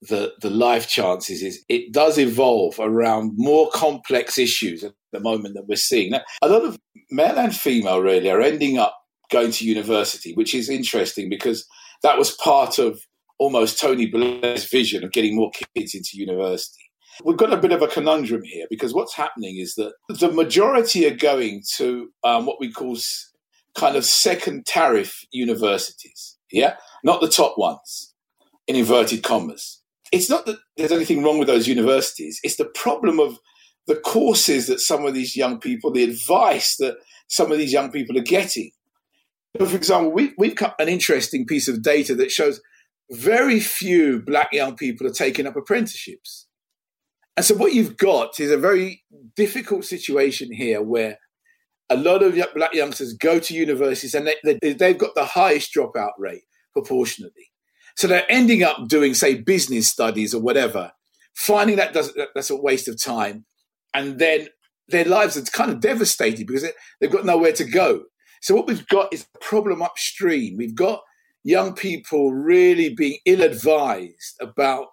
the, the life chances is it does evolve around more complex issues at the moment that we're seeing. Now, a lot of male and female really are ending up going to university, which is interesting because that was part of almost Tony Blair's vision of getting more kids into university. We've got a bit of a conundrum here because what's happening is that the majority are going to um, what we call kind of second tariff universities, yeah, not the top ones, in inverted commas. It's not that there's anything wrong with those universities. It's the problem of the courses that some of these young people, the advice that some of these young people are getting. So for example, we, we've got an interesting piece of data that shows very few black young people are taking up apprenticeships. And so what you've got is a very difficult situation here where a lot of black youngsters go to universities and they, they, they've got the highest dropout rate proportionately. So they're ending up doing, say, business studies or whatever, finding that does, that- that's a waste of time. And then their lives are kind of devastated because they, they've got nowhere to go. So what we've got is a problem upstream. We've got young people really being ill advised about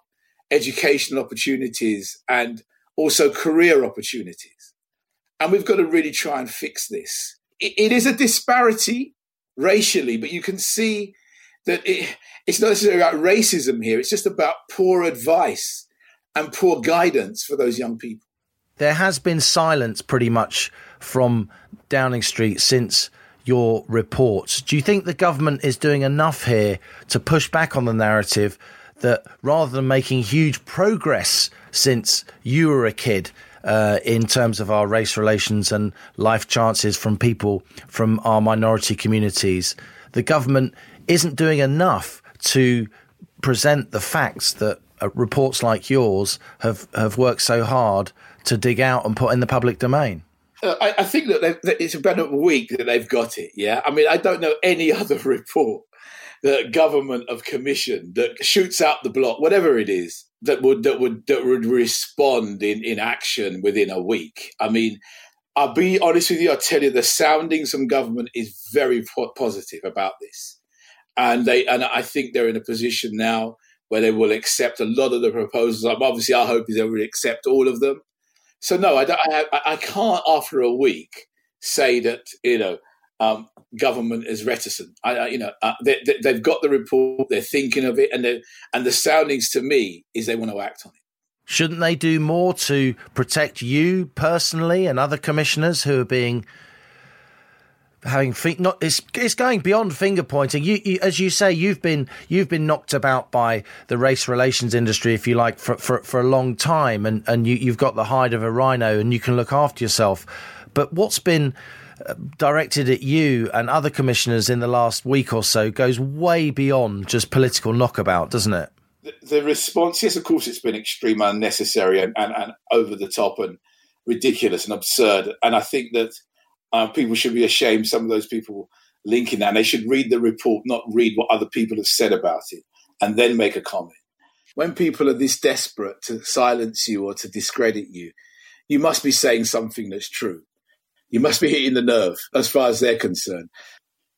educational opportunities and also career opportunities. And we've got to really try and fix this. It is a disparity racially, but you can see that it, it's not necessarily about racism here. It's just about poor advice and poor guidance for those young people. There has been silence pretty much from Downing Street since your reports. Do you think the government is doing enough here to push back on the narrative that rather than making huge progress since you were a kid uh, in terms of our race relations and life chances from people from our minority communities, the government isn't doing enough to present the facts that uh, reports like yours have, have worked so hard to dig out and put in the public domain? Uh, I, I think that, that it's about a week that they've got it. Yeah, I mean, I don't know any [LAUGHS] other report that government have commissioned that shoots out the block, whatever it is, that would that would that would respond in in action within a week. I mean, I'll be honest with you. I'll tell you, the soundings from government is very po- positive about this, and they and I think they're in a position now where they will accept a lot of the proposals. Obviously, our hope they will accept all of them. So no, I, I, I I can't after a week say that you know um, government is reticent. I, I you know uh, they, they, they've got the report, they're thinking of it, and they and the soundings to me is they want to act on it. Shouldn't they do more to protect you personally and other commissioners who are being having fi- not it's it's going beyond finger pointing. You, you as you say you've been you've been knocked about by the race relations industry if you like for for, for a long time and and you you've got the hide of a rhino and you can look after yourself. But what's been uh, directed at you and other commissioners in the last week or so goes way beyond just political knockabout, doesn't it? The, the response, yes, of course, it's been extreme, unnecessary, and, and, and over the top, and ridiculous and absurd. And I think that uh, people should be ashamed. Some of those people linking that, and they should read the report, not read what other people have said about it, and then make a comment. When people are this desperate to silence you or to discredit you, you must be saying something that's true. You must be hitting the nerve as far as they're concerned.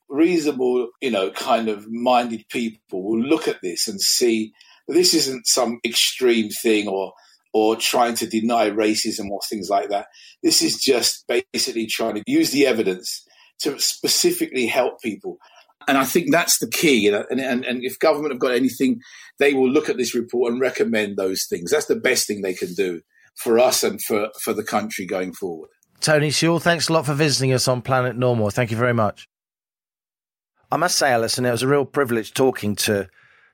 Reasonable, you know, kind of minded people will look at this and see this isn't some extreme thing or or trying to deny racism or things like that. This is just basically trying to use the evidence to specifically help people. And I think that's the key. And, and, and if government have got anything, they will look at this report and recommend those things. That's the best thing they can do for us and for, for the country going forward. Tony Sewell, thanks a lot for visiting us on Planet Normal. Thank you very much. I must say, Allison, it was a real privilege talking to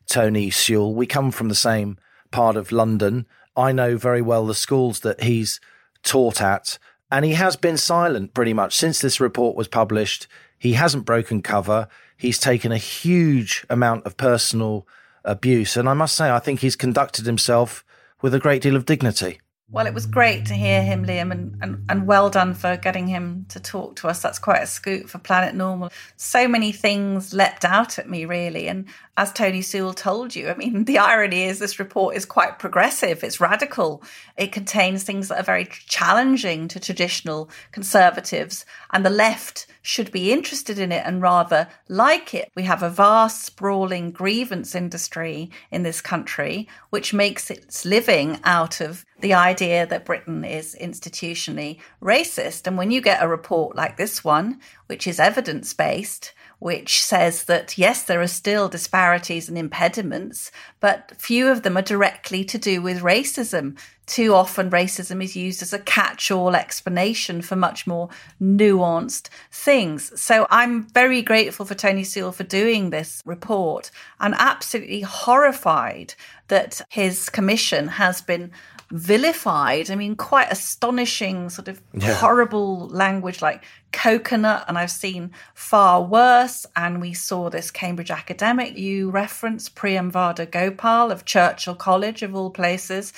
Tony Sewell. We come from the same part of London. I know very well the schools that he's taught at, and he has been silent pretty much since this report was published. He hasn't broken cover. He's taken a huge amount of personal abuse, and I must say, I think he's conducted himself with a great deal of dignity. Well, it was great to hear him, Liam, and, and, and well done for getting him to talk to us. That's quite a scoop for Planet Normal. So many things leapt out at me, really. And as Tony Sewell told you, I mean, [LAUGHS] the irony is this report is quite progressive, it's radical. It contains things that are very challenging to traditional conservatives, and the left should be interested in it and rather like it. We have a vast, sprawling grievance industry in this country, which makes its living out of the idea that Britain is institutionally racist. And when you get a report like this one, which is evidence based, which says that yes, there are still disparities and impediments, but few of them are directly to do with racism. Too often, racism is used as a catch all explanation for much more nuanced things. So I'm very grateful for Tony Sewell for doing this report and absolutely horrified that his commission has been vilified. I mean, quite astonishing, sort of Yeah. horrible language like coconut. And I've seen far worse. And we saw this Cambridge academic you referenced, Priyamvada Gopal of Churchill College, of all places.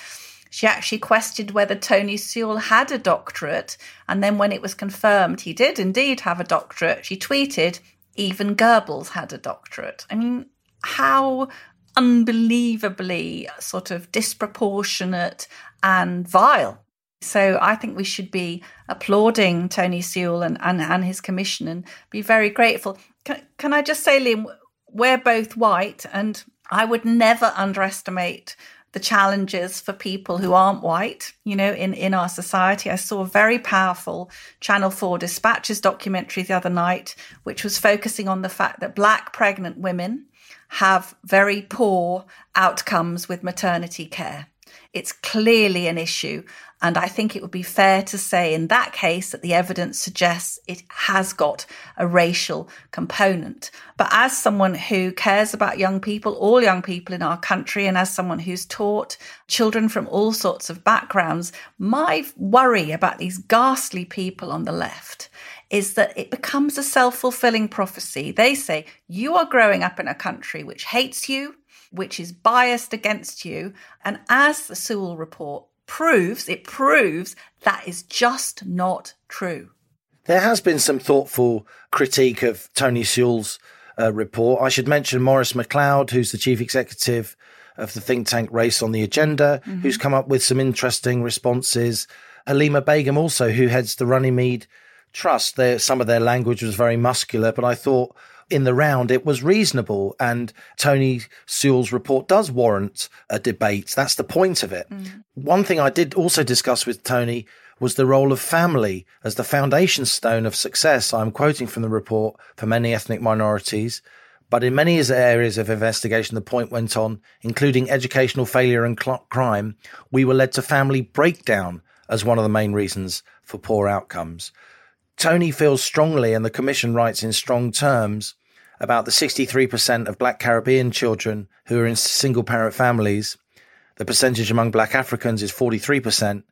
She actually questioned whether Tony Sewell had a doctorate. And then when it was confirmed he did indeed have a doctorate, she tweeted, even Goebbels had a doctorate. I mean, how unbelievably sort of disproportionate and vile. So I think we should be applauding Tony Sewell and, and, and his commission and be very grateful. Can, can I just say, Liam, we're both white, and I would never underestimate the challenges for people who aren't white, you know, in, in our society. I saw a very powerful Channel 4 Dispatches documentary the other night, which was focusing on the fact that black pregnant women have very poor outcomes with maternity care. It's clearly an issue. And I think it would be fair to say in that case that the evidence suggests it has got a racial component. But as someone who cares about young people, all young people in our country, and as someone who's taught children from all sorts of backgrounds, my worry about these ghastly people on the left is that it becomes a self fulfilling prophecy. They say, You are growing up in a country which hates you, which is biased against you. And as the Sewell report proves, it proves that is just not true. There has been some thoughtful critique of Tony Sewell's uh, report. I should mention Maurice McLeod, who's the chief executive of the think tank Race on the Agenda, who's come up with some interesting responses. Halima Begum, also, who heads the Runnymede Trust. Their, some of their language was very muscular, but I thought in the round it was reasonable. And Tony Sewell's report does warrant a debate. That's the point of it. Mm. One thing I did also discuss with Tony was the role of family as the foundation stone of success. I'm quoting from the report for many ethnic minorities. But in many areas of investigation, the point went on, including educational failure and cl- crime, we were led to family breakdown as one of the main reasons for poor outcomes. Tony feels strongly, and the Commission writes in strong terms, about the 63% of Black Caribbean children who are in single parent families. The percentage among Black Africans is 43%.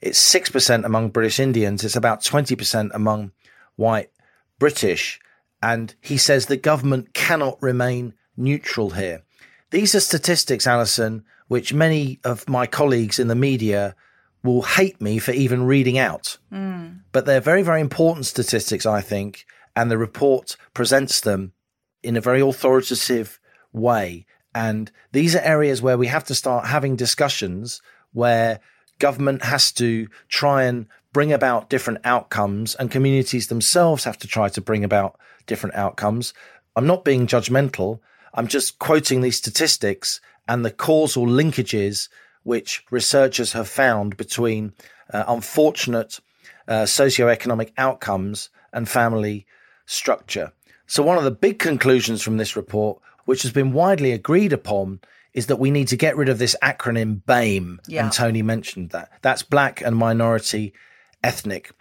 It's 6% among British Indians. It's about 20% among white British. And he says the government cannot remain neutral here. These are statistics, Allison, which many of my colleagues in the media will hate me for even reading out. Hmm. But they're very, very important statistics, I think. And the report presents them in a very authoritative way. And these are areas where we have to start having discussions where government has to try and bring about different outcomes and communities themselves have to try to bring about different outcomes. I'm not being judgmental. I'm just quoting these statistics and the causal linkages which researchers have found between uh, unfortunate uh, socioeconomic outcomes and family structure. So, one of the big conclusions from this report, which has been widely agreed upon, is that we need to get rid of this acronym BAME. Yeah. And Tony mentioned that. That's Black and Minority Ethnic.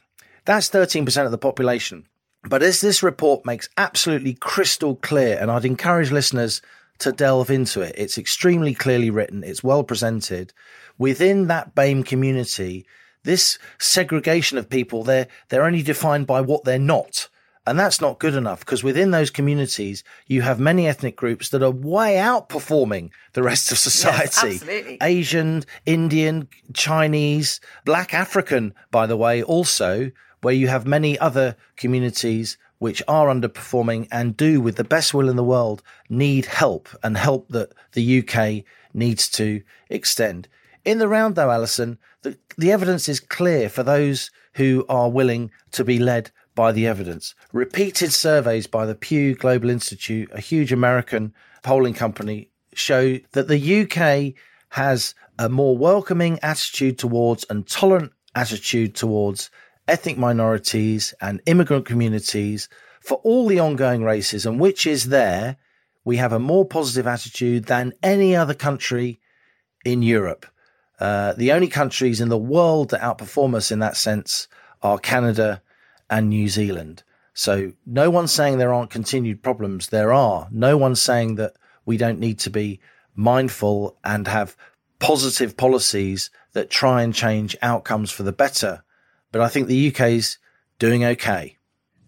That's 13% of the population. But as this report makes absolutely crystal clear, and I'd encourage listeners to delve into it, it's extremely clearly written, it's well presented. Within that BAME community, this segregation of people, they're, they're only defined by what they're not. And that's not good enough because within those communities, you have many ethnic groups that are way outperforming the rest of society. absolutely. Asian, Indian, Chinese, Black African, by the way, also, where you have many other communities which are underperforming and do, with the best will in the world, need help and help that the UK needs to extend. In the round, though, Allison, the, the evidence is clear for those who are willing to be led by the evidence. Repeated surveys by the Pew Global Institute, a huge American polling company, show that the UK has a more welcoming attitude towards and tolerant attitude towards ethnic minorities and immigrant communities for all the ongoing racism which is there, we have a more positive attitude than any other country in Europe. Uh, the only countries in the world that outperform us in that sense are Canada and New Zealand. So no one's saying there aren't continued problems. There are. No one's saying that we don't need to be mindful and have positive policies that try and change outcomes for the better. But I think the UK's doing okay.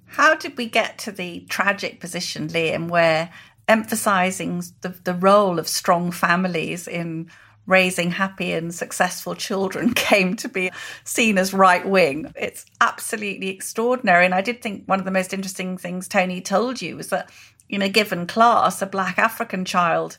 How did we get to the tragic position, Liam, where emphasizing the, the role of strong families in raising happy and successful children [LAUGHS] came to be seen as right wing. It's absolutely extraordinary. And I did think one of the most interesting things Tony told you was that in a given class, a black African child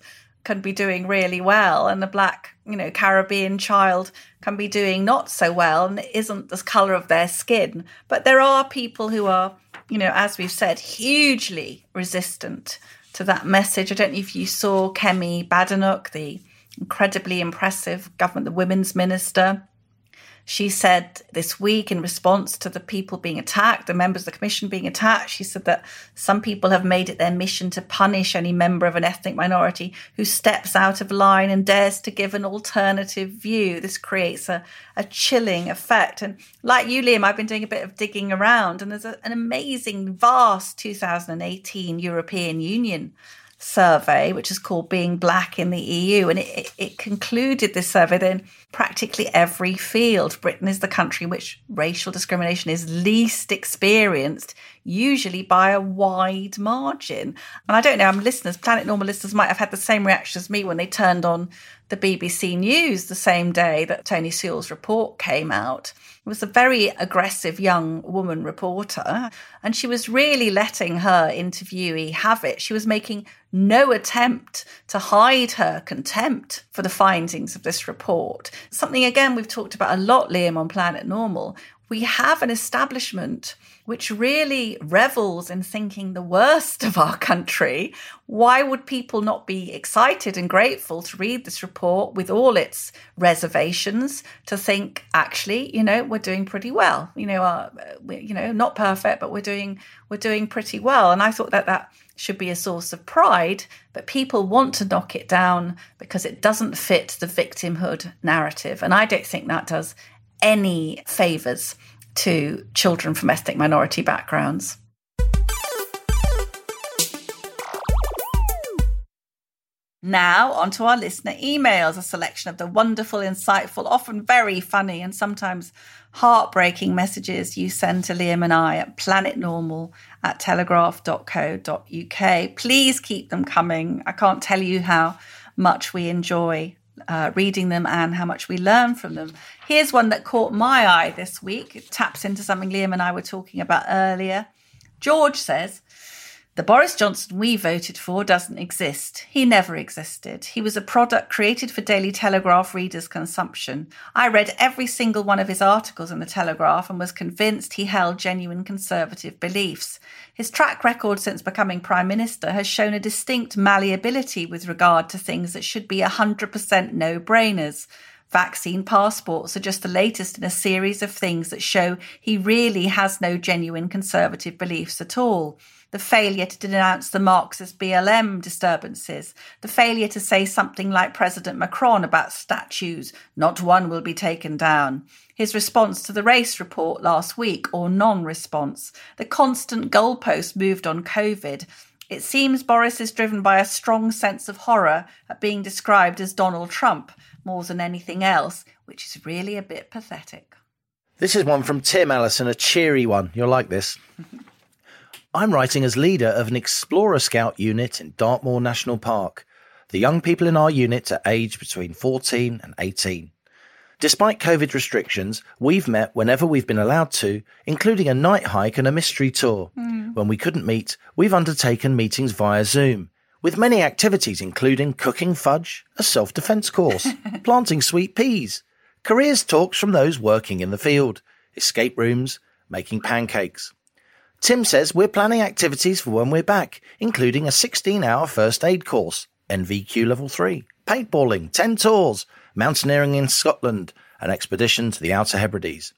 can be doing really well and a black you know caribbean child can be doing not so well and it isn't the color of their skin. But there are people who are you know as we've said hugely resistant to that message. I don't know if you saw kemi badenoch the incredibly impressive government the women's minister she said this week, in response to the people being attacked, the members of the commission being attacked, she said that some people have made it their mission to punish any member of an ethnic minority who steps out of line and dares to give an alternative view. This creates a, a chilling effect. And like you, Liam, I've been doing a bit of digging around, and there's a, an amazing, vast 2018 European Union survey, which is called Being Black in the EU. And it, it, concluded this survey that in practically every field, Britain is the country in which racial discrimination is least experienced, usually by a wide margin. And I don't know, I'm listeners, Planet Normal listeners might have had the same reaction as me when they turned on the BBC News the same day that Tony Sewell's report came out. It was a very aggressive young woman reporter, and she was really letting her interviewee have it. She was making no attempt to hide her contempt for the findings of this report. Something, again, we've talked about a lot, Liam, on Planet Normal. We have an establishment which really revels in thinking the worst of our country, why would people not be excited and grateful to read this report with all its reservations to think actually, you know, we're doing pretty well. You know, we're, you know, not perfect, but we're doing we're doing pretty well. And I thought that that should be a source of pride, but people want to knock it down because it doesn't fit the victimhood narrative. And I don't think that does any favors to children from ethnic minority backgrounds. Now, on to our listener emails, a selection of the wonderful, insightful, often very funny, and sometimes heartbreaking messages you send to Liam and I at planetnormal at telegraph.co.uk. Please keep them coming. I can't tell you how much we enjoy uh, reading them and how much we learn from them. Here's one that caught my eye this week. It taps into something Liam and I were talking about earlier. George says, the Boris Johnson we voted for doesn't exist. He never existed. He was a product created for Daily Telegraph readers' consumption. I read every single one of his articles in the Telegraph and was convinced he held genuine conservative beliefs. His track record since becoming Prime Minister has shown a distinct malleability with regard to things that should be 100% no brainers. Vaccine passports are just the latest in a series of things that show he really has no genuine conservative beliefs at all the failure to denounce the Marxist BLM disturbances, the failure to say something like President Macron about statues, not one will be taken down, his response to the race report last week or non response, the constant goalpost moved on COVID. It seems Boris is driven by a strong sense of horror at being described as Donald Trump more than anything else, which is really a bit pathetic. This is one from Tim Allison, a cheery one. You'll like this. [LAUGHS] I'm writing as leader of an Explorer Scout unit in Dartmoor National Park. The young people in our unit are aged between 14 and 18. Despite COVID restrictions, we've met whenever we've been allowed to, including a night hike and a mystery tour. Mm. When we couldn't meet, we've undertaken meetings via Zoom, with many activities including cooking fudge, a self defense course, [LAUGHS] planting sweet peas, careers talks from those working in the field, escape rooms, making pancakes. Tim says we're planning activities for when we're back, including a 16 hour first aid course, NVQ level 3, paintballing, 10 tours, mountaineering in Scotland, an expedition to the Outer Hebrides.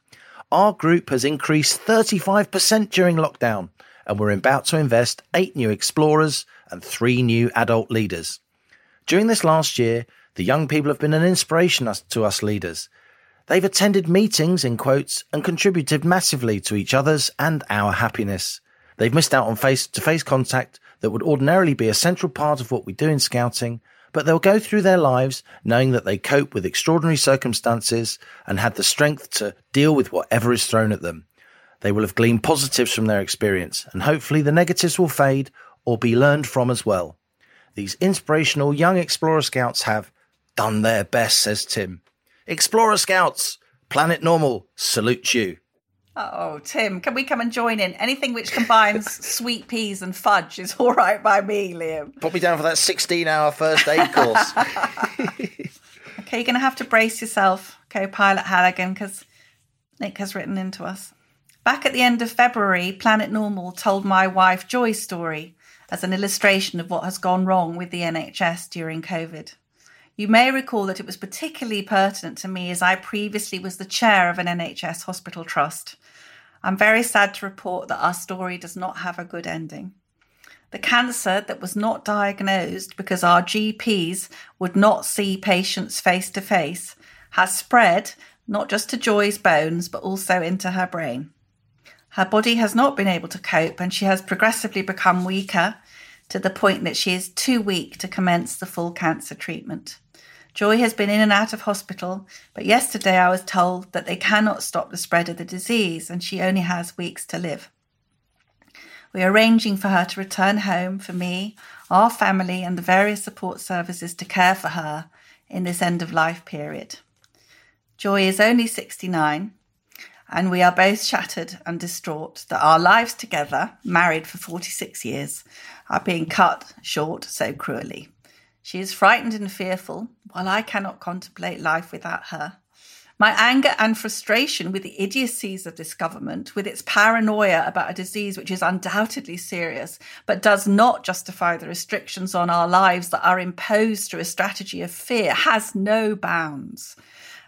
Our group has increased 35% during lockdown, and we're about to invest eight new explorers and three new adult leaders. During this last year, the young people have been an inspiration to us leaders. They've attended meetings, in quotes, and contributed massively to each other's and our happiness. They've missed out on face to face contact that would ordinarily be a central part of what we do in scouting, but they'll go through their lives knowing that they cope with extraordinary circumstances and had the strength to deal with whatever is thrown at them. They will have gleaned positives from their experience, and hopefully the negatives will fade or be learned from as well. These inspirational young Explorer Scouts have done their best, says Tim. Explorer Scouts, Planet Normal, salute you. Oh, Tim, can we come and join in? Anything which combines [LAUGHS] sweet peas and fudge is all right by me, Liam. Put me down for that 16 hour first aid course. [LAUGHS] [LAUGHS] Okay, you're going to have to brace yourself, co pilot Halligan, because Nick has written into us. Back at the end of February, Planet Normal told my wife Joy's story as an illustration of what has gone wrong with the NHS during COVID. You may recall that it was particularly pertinent to me as I previously was the chair of an NHS hospital trust. I'm very sad to report that our story does not have a good ending. The cancer that was not diagnosed because our GPs would not see patients face to face has spread not just to Joy's bones but also into her brain. Her body has not been able to cope and she has progressively become weaker to the point that she is too weak to commence the full cancer treatment. Joy has been in and out of hospital, but yesterday I was told that they cannot stop the spread of the disease and she only has weeks to live. We are arranging for her to return home for me, our family, and the various support services to care for her in this end of life period. Joy is only 69, and we are both shattered and distraught that our lives together, married for 46 years, are being cut short so cruelly. She is frightened and fearful, while I cannot contemplate life without her. My anger and frustration with the idiocies of this government, with its paranoia about a disease which is undoubtedly serious, but does not justify the restrictions on our lives that are imposed through a strategy of fear, has no bounds.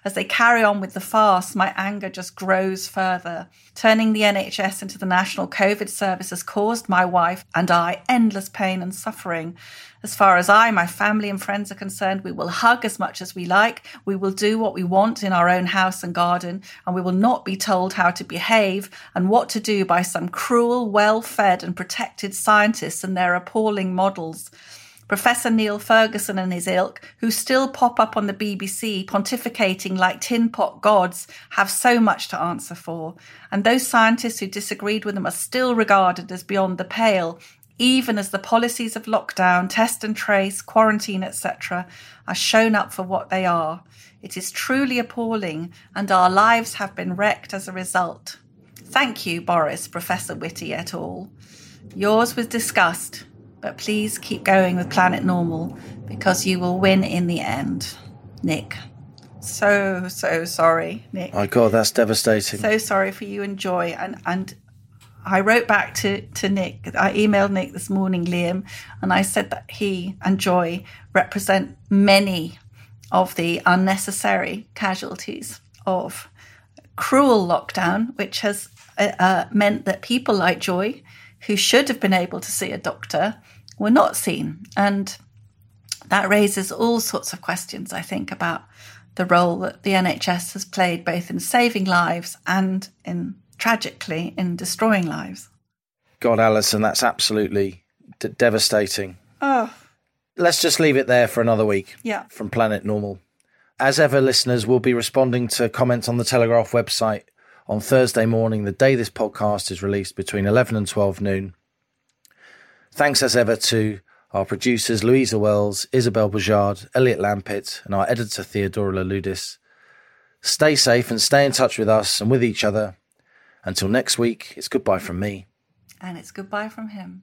As they carry on with the farce, my anger just grows further. Turning the NHS into the National COVID Service has caused my wife and I endless pain and suffering. As far as I, my family, and friends are concerned, we will hug as much as we like. We will do what we want in our own house and garden, and we will not be told how to behave and what to do by some cruel, well fed, and protected scientists and their appalling models. Professor Neil Ferguson and his ilk, who still pop up on the BBC pontificating like tin pot gods, have so much to answer for. And those scientists who disagreed with them are still regarded as beyond the pale, even as the policies of lockdown, test and trace, quarantine, etc., are shown up for what they are. It is truly appalling, and our lives have been wrecked as a result. Thank you, Boris, Professor Whitty et al. Yours was disgust, but please keep going with Planet Normal because you will win in the end. Nick. So, so sorry, Nick. My God, that's devastating. So sorry for you and Joy. And, and I wrote back to, to Nick. I emailed Nick this morning, Liam, and I said that he and Joy represent many of the unnecessary casualties of cruel lockdown, which has uh, uh, meant that people like Joy, who should have been able to see a doctor, were not seen. And that raises all sorts of questions, I think, about the role that the NHS has played both in saving lives and in tragically in destroying lives. God, Allison, that's absolutely d- devastating. Oh, Let's just leave it there for another week. Yeah. From Planet Normal. As ever, listeners we'll be responding to comments on the Telegraph website on Thursday morning, the day this podcast is released between 11 and 12 noon. Thanks as ever to our producers Louisa Wells, Isabel Bouchard, Elliot Lampitt, and our editor Theodora Laludis. Stay safe and stay in touch with us and with each other. Until next week, it's goodbye from me. and it's goodbye from him.